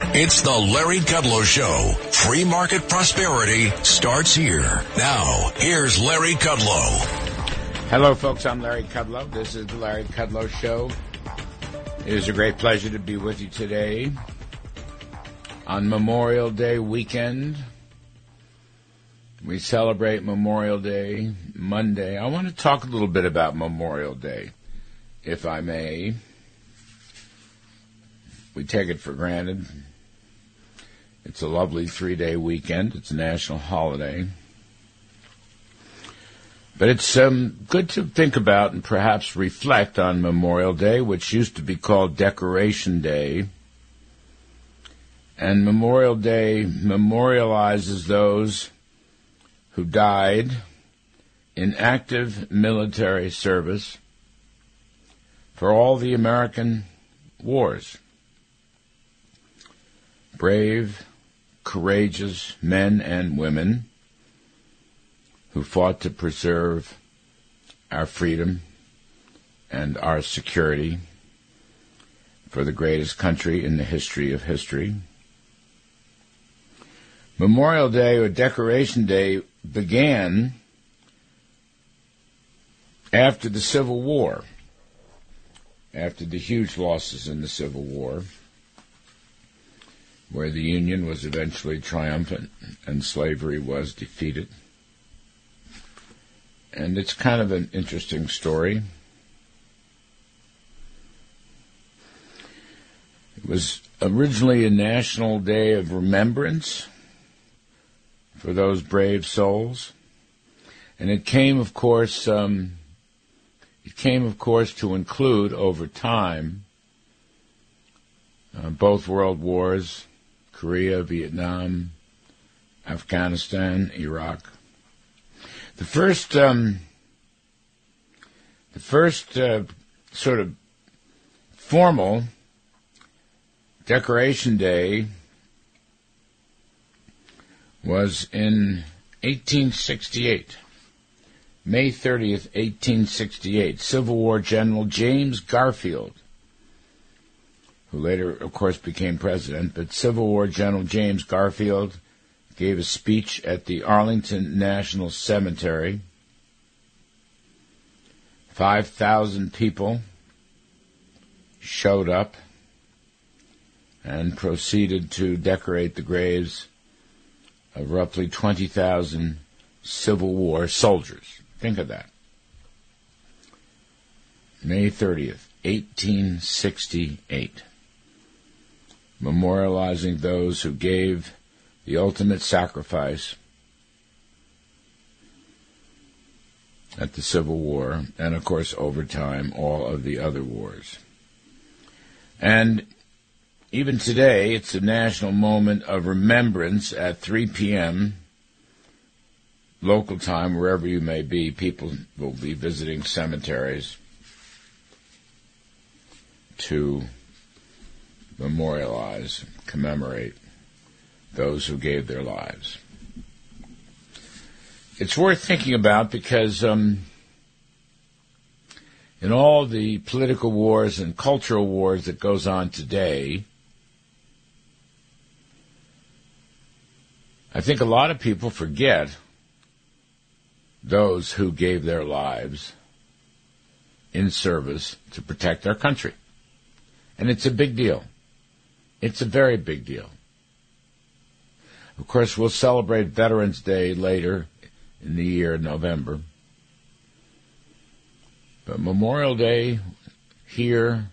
It's the Larry Kudlow Show. Free market prosperity starts here. Now, here's Larry Kudlow. Hello, folks. I'm Larry Kudlow. This is the Larry Kudlow Show. It is a great pleasure to be with you today on Memorial Day weekend. We celebrate Memorial Day Monday. I want to talk a little bit about Memorial Day, if I may. We take it for granted. It's a lovely three day weekend. It's a national holiday. But it's um, good to think about and perhaps reflect on Memorial Day, which used to be called Decoration Day. And Memorial Day memorializes those who died in active military service for all the American wars. Brave, courageous men and women who fought to preserve our freedom and our security for the greatest country in the history of history. Memorial Day or Decoration Day began after the Civil War, after the huge losses in the Civil War, where the Union was eventually triumphant and slavery was defeated. And it's kind of an interesting story. It was originally a national day of remembrance for those brave souls. And it came, of course, um, it came, of course, to include over time uh, both world wars, Korea, Vietnam, Afghanistan, Iraq. The first, um, the first uh, sort of formal Decoration Day was in 1868, May 30th, 1868. Civil War General James Garfield, who later, of course, became president, but Civil War General James Garfield gave a speech at the Arlington National Cemetery. 5,000 people showed up and proceeded to decorate the graves of roughly 20,000 Civil War soldiers. Think of that. May 30th, 1868. Memorializing those who gave the ultimate sacrifice at the Civil War, and of course, over time, all of the other wars. And even today, it's a national moment of remembrance at 3 p.m. local time, wherever you may be. People will be visiting cemeteries to memorialize, commemorate those who gave their lives. It's worth thinking about because um, in all the political wars and cultural wars that goes on today, I think a lot of people forget those who gave their lives in service to protect our country. And it's a big deal. It's a very big deal. Of course, we'll celebrate Veterans Day later in the year, November. But Memorial Day here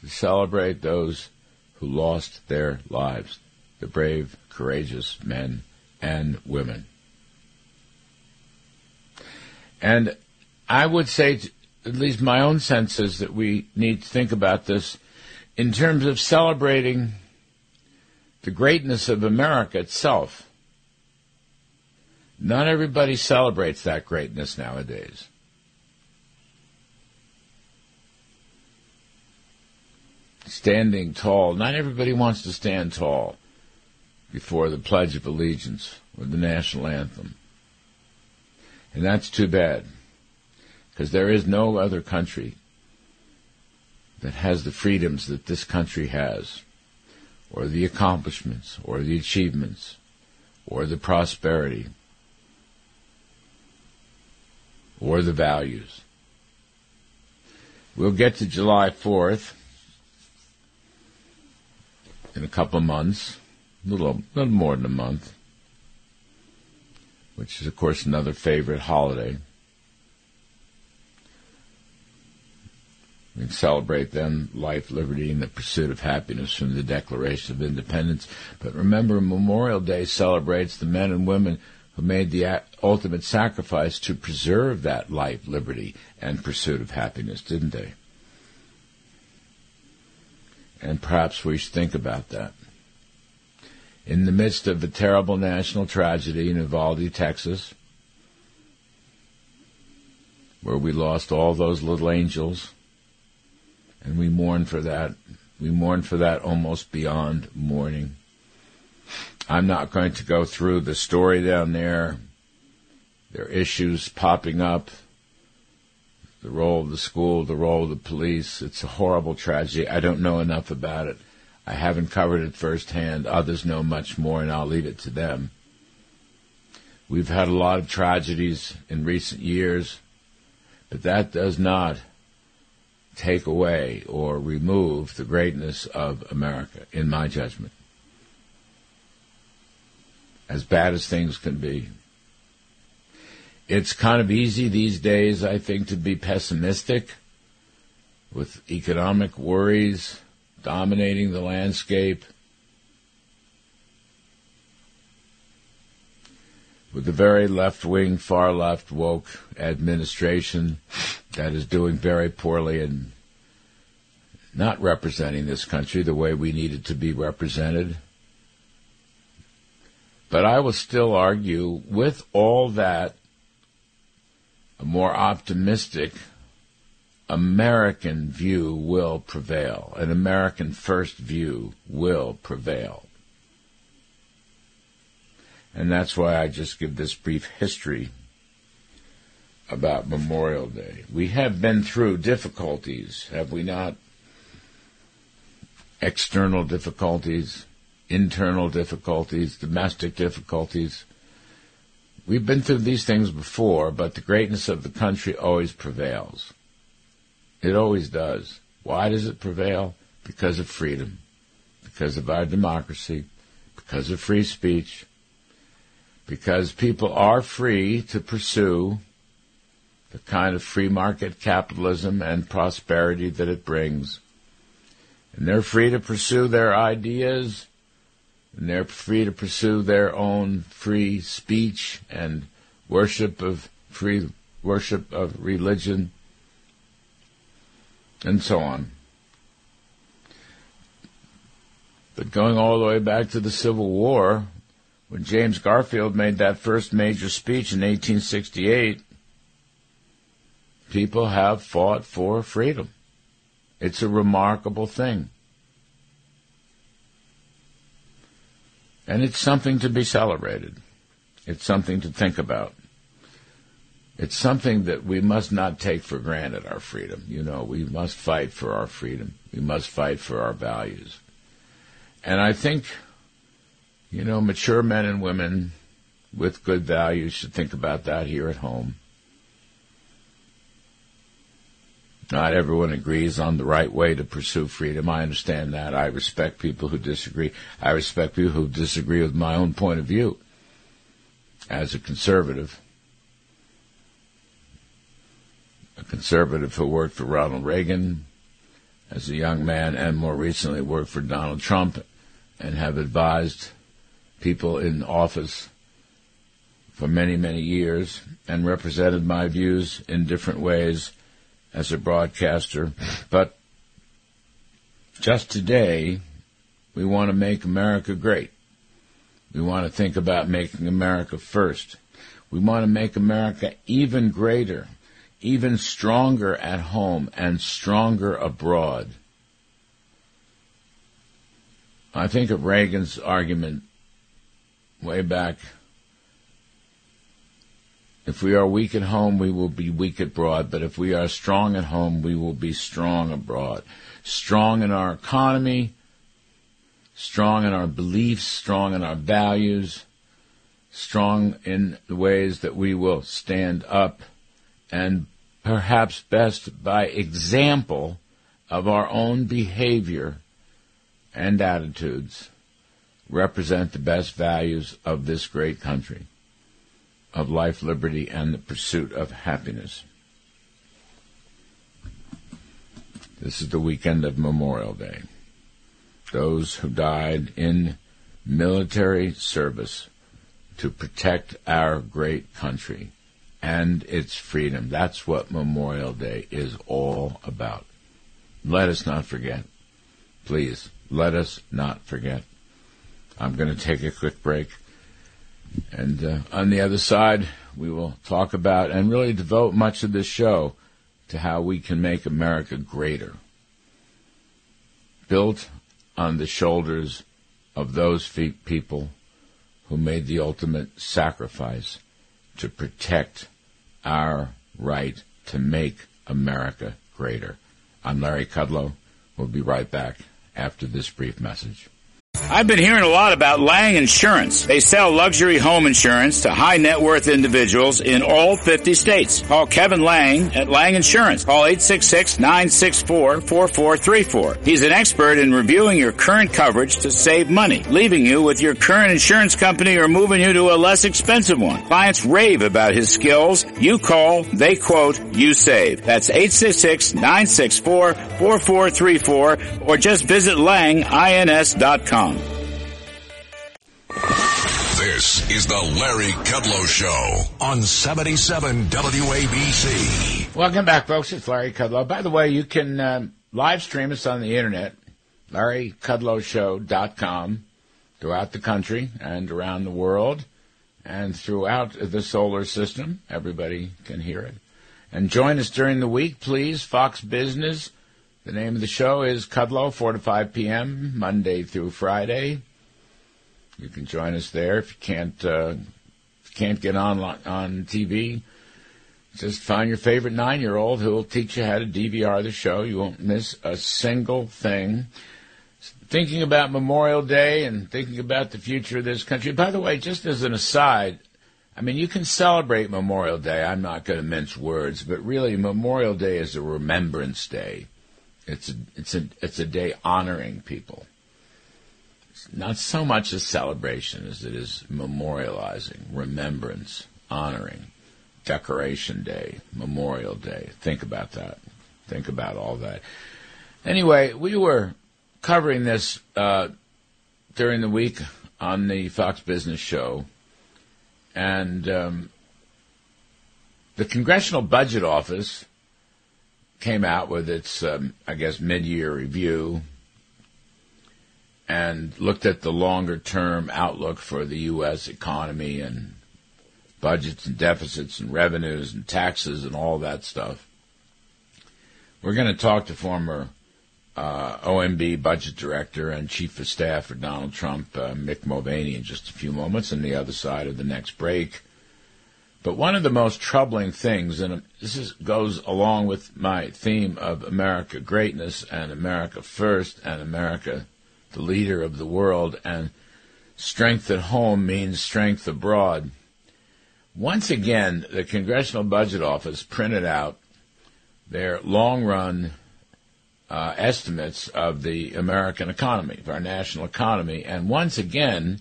to celebrate those who lost their lives, the brave, courageous men and women. And I would say, at least my own sense is that we need to think about this in terms of celebrating the greatness of America itself. Not everybody celebrates that greatness nowadays. Standing tall. Not everybody wants to stand tall before the Pledge of Allegiance or the national anthem. And that's too bad. Because there is no other country that has the freedoms that this country has, or the accomplishments, or the achievements, or the prosperity, or the values. We'll get to July 4th in a couple of months, a little, little more than a month, which is, of course, another favorite holiday. We celebrate then life, liberty, and the pursuit of happiness from the Declaration of Independence. But remember, Memorial Day celebrates the men and women who made the ultimate sacrifice to preserve that life, liberty, and pursuit of happiness, didn't they? And perhaps we should think about that. In the midst of a terrible national tragedy in Uvalde, Texas, where we lost all those little angels and we mourn for that. We mourn for that almost beyond mourning. I'm not going to go through the story down there. There are issues popping up. The role of the school, the role of the police. It's a horrible tragedy. I don't know enough about it. I haven't covered it firsthand. Others know much more, and I'll leave it to them. We've had a lot of tragedies in recent years, but that does not take away or remove the greatness of America, in my judgment. As bad as things can be. It's kind of easy these days, I think, to be pessimistic with economic worries dominating the landscape. With the very left wing, far left, woke administration that is doing very poorly and not representing this country the way we need it to be represented. But I will still argue, with all that, a more optimistic American view will prevail. An American first view will prevail. And that's why I just give this brief history about Memorial Day. We have been through difficulties, have we not? External difficulties, internal difficulties, domestic difficulties. We've been through these things before, but the greatness of the country always prevails. It always does. Why does it prevail? Because of freedom, because of our democracy, because of free speech, because people are free to pursue the kind of free market capitalism and prosperity that it brings. And they're free to pursue their ideas, and they're free to pursue their own free speech and worship of free worship of religion, and so on. But going all the way back to the Civil War, when James Garfield made that first major speech in 1868, people have fought for freedom. It's a remarkable thing. And it's something to be celebrated. It's something to think about. It's something that we must not take for granted, our freedom. You know, we must fight for our freedom. We must fight for our values. And I think, you know, mature men and women with good values should think about that here at home. Not everyone agrees on the right way to pursue freedom. I understand that. I respect people who disagree. I respect people who disagree with my own point of view as a conservative. A conservative who worked for Ronald Reagan as a young man and more recently worked for Donald Trump and have advised people in office for many, many years and represented my views in different ways as a broadcaster. But just today, We want to make America great. We want to think about making America first. We want to make America even greater, even stronger at home and stronger abroad. I think of Reagan's argument way back. If we are weak at home, we will be weak abroad, but if we are strong at home, we will be strong abroad. Strong in our economy, strong in our beliefs, strong in our values, strong in the ways that we will stand up, and perhaps best by example of our own behavior and attitudes represent the best values of this great country of life, liberty, and the pursuit of happiness. This is the weekend of Memorial Day. Those who died in military service to protect our great country and its freedom. That's what Memorial Day is all about. Let us not forget. Please, let us not forget. I'm going to take a quick break. And uh, on the other side, we will talk about and really devote much of this show to how we can make America greater. Built on the shoulders of those people who made the ultimate sacrifice to protect our right to make America greater. I'm Larry Kudlow. We'll be right back after this brief message. I've been hearing a lot about Lang Insurance. They sell luxury home insurance to high net worth individuals in all 50 states. Call Kevin Lang at Lang Insurance. Call 866-964-4434. He's an expert in reviewing your current coverage to save money, leaving you with your current insurance company or moving you to a less expensive one. Clients rave about his skills. You call, they quote, you save. That's 866-964-4434 or just visit langins.com. This is the Larry Kudlow Show on 77 WABC. Welcome back, folks. It's Larry Kudlow. By the way, you can uh, live stream us on the internet, LarryKudlowShow.com, throughout the country and around the world and throughout the solar system. Everybody can hear it. And join us during the week, please. Fox Business. The name of the show is Kudlow, 4 to 5 p.m., Monday through Friday. You can join us there if you can't uh, can't get on on TV. Just find your favorite nine-year-old who will teach you how to DVR the show. You won't miss a single thing. Thinking about Memorial Day and thinking about the future of this country. By the way, just as an aside, I mean you can celebrate Memorial Day. I'm not going to mince words, but really Memorial Day is a remembrance day. It's a, it's a it's a day honoring people It's not so much a celebration as it is memorializing, remembrance, honoring, Decoration Day, Memorial Day. Think about that. Think about all that. Anyway, we were covering this uh, during the week on the Fox Business Show, and um, the Congressional Budget Office came out with its, um, I guess, mid-year review and looked at the longer term outlook for the U.S. economy and budgets and deficits and revenues and taxes and all that stuff. We're going to talk to former uh, OMB budget director and chief of staff for Donald Trump, uh, Mick Mulvaney, in just a few moments on the other side of the next break. But one of the most troubling things, and this is, goes along with my theme of America greatness and America first and America the leader of the world, and strength at home means strength abroad. Once again, the Congressional Budget Office printed out their long run uh, estimates of the American economy, of our national economy, and once again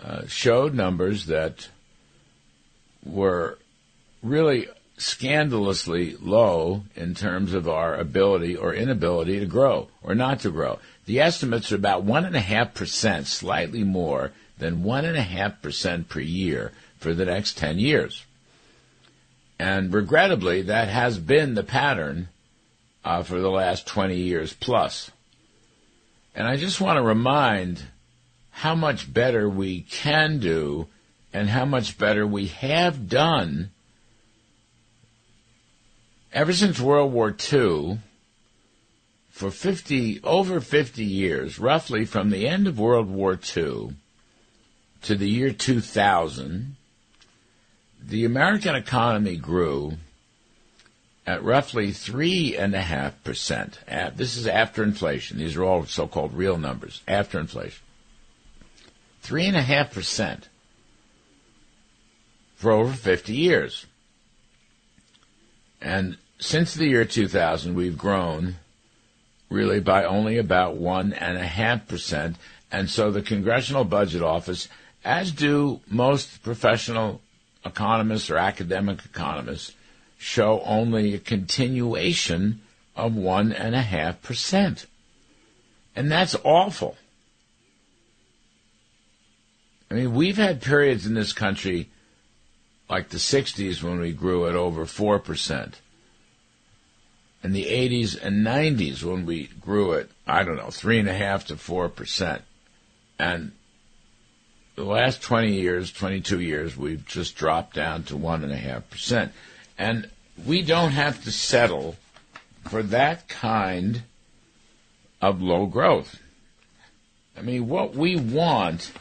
uh, showed numbers that were really scandalously low in terms of our ability or inability to grow or not to grow. The estimates are about 1.5%, slightly more than 1.5% per year for the next 10 years. And regrettably, that has been the pattern uh, for the last 20 years plus. And I just want to remind how much better we can do and how much better we have done ever since World War II for 50, over 50 years, roughly from the end of World War II to the year 2000, the American economy grew at roughly 3.5%. This is after inflation. These are all so called real numbers, after inflation. 3.5% for over 50 years. And since the year 2000, we've grown really by only about one and so the Congressional Budget Office, as do most professional economists or academic economists, show only a continuation of one and a half percent. And that's awful. I mean, we've had periods in this country like the 60s when we grew at over 4%. In the 80s and 90s when we grew at, I don't know, 3.5 to 4%. And the last 20 years, 22 years, we've just dropped down to 1.5%. And we don't have to settle for that kind of low growth. I mean, what we want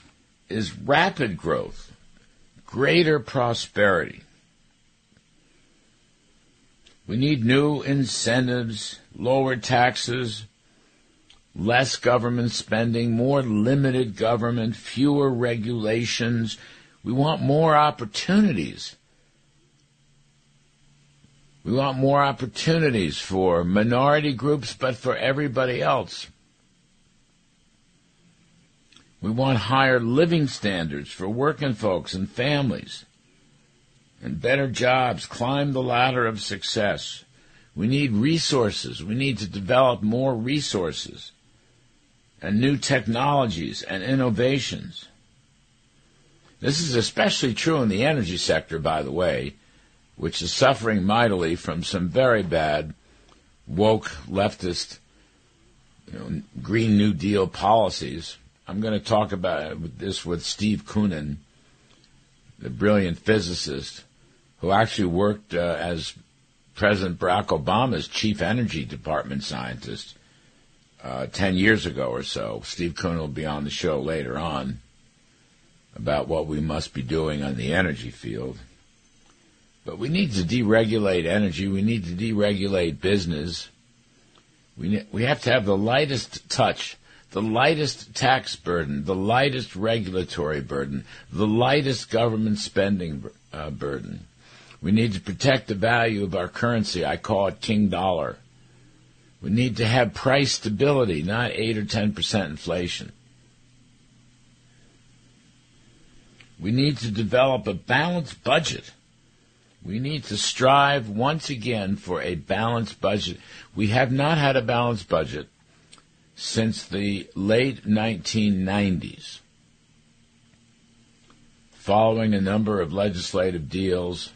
is rapid growth, greater prosperity. We need new incentives, lower taxes, less government spending, more limited government, fewer regulations. We want more opportunities. We want more opportunities for minority groups, but for everybody else. We want higher living standards for working folks and families and better jobs, climb the ladder of success. We need resources. We need to develop more resources and new technologies and innovations. This is especially true in the energy sector, by the way, which is suffering mightily from some very bad woke leftist you know, Green New Deal policies. I'm going to talk about this with Steve Koonin, the brilliant physicist who actually worked uh, as President Barack Obama's chief energy department scientist uh, 10 years ago or so. Steve Koonin will be on the show later on about what we must be doing on the energy field. But we need to deregulate energy. We need to deregulate business. We, ne- we have to have the lightest touch, the lightest tax burden, the lightest regulatory burden, the lightest government spending uh, burden. We need to protect the value of our currency. I call it king dollar. We need to have price stability, not 8 or 10% inflation. We need to develop a balanced budget. We need to strive once again for a balanced budget. We have not had a balanced budget since the late 1990s, following a number of legislative deals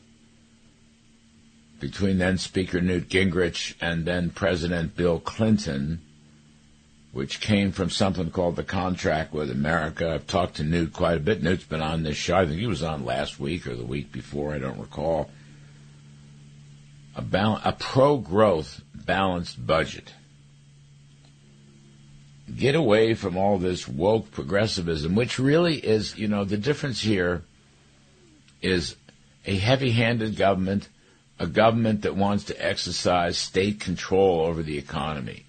between then Speaker Newt Gingrich and then President Bill Clinton, which came from something called the Contract with America. I've talked to Newt quite a bit. Newt's been on this show. I think he was on last week or the week before. I don't recall. A, bal- a pro-growth balanced budget. Get away from all this woke progressivism, which really is, you know, the difference here is a heavy-handed government a government that wants to exercise state control over the economy.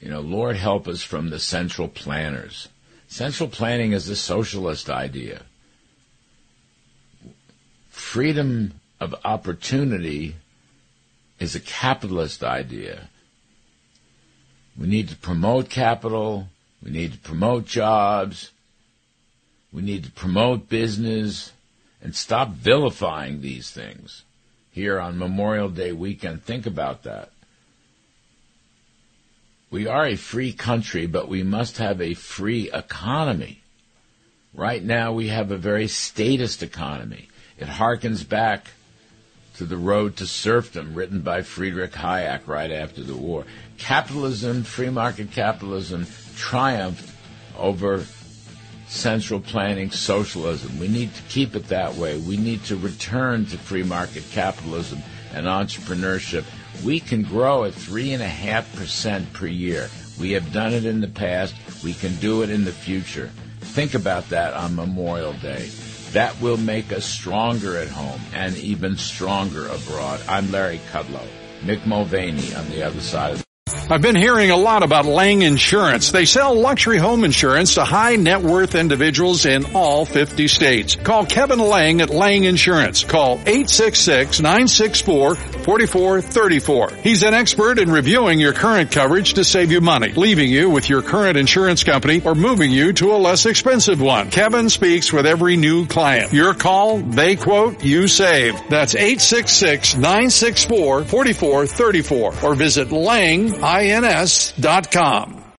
You know, Lord help us from the central planners. Central planning is a socialist idea. Freedom of opportunity is a capitalist idea. We need to promote capital. We need to promote jobs. We need to promote business and stop vilifying these things here on Memorial Day weekend. Think about that. We are a free country, but we must have a free economy. Right now, we have a very statist economy. It harkens back to The Road to Serfdom, written by Friedrich Hayek right after the war. Capitalism, free market capitalism, triumphed over central planning socialism. We need to keep it that way. We need to return to free market capitalism and entrepreneurship. We can grow at 3.5% per year. We have done it in the past. We can do it in the future. Think about that on Memorial Day. That will make us stronger at home and even stronger abroad. I'm Larry Kudlow. Mick Mulvaney on the other side of I've been hearing a lot about Lang Insurance. They sell luxury home insurance to high net worth individuals in all 50 states. Call Kevin Lang at Lang Insurance. Call 866-964-4434. He's an expert in reviewing your current coverage to save you money, leaving you with your current insurance company or moving you to a less expensive one. Kevin speaks with every new client. Your call, they quote, you save. That's 866-964-4434 or visit Lang, ins.com.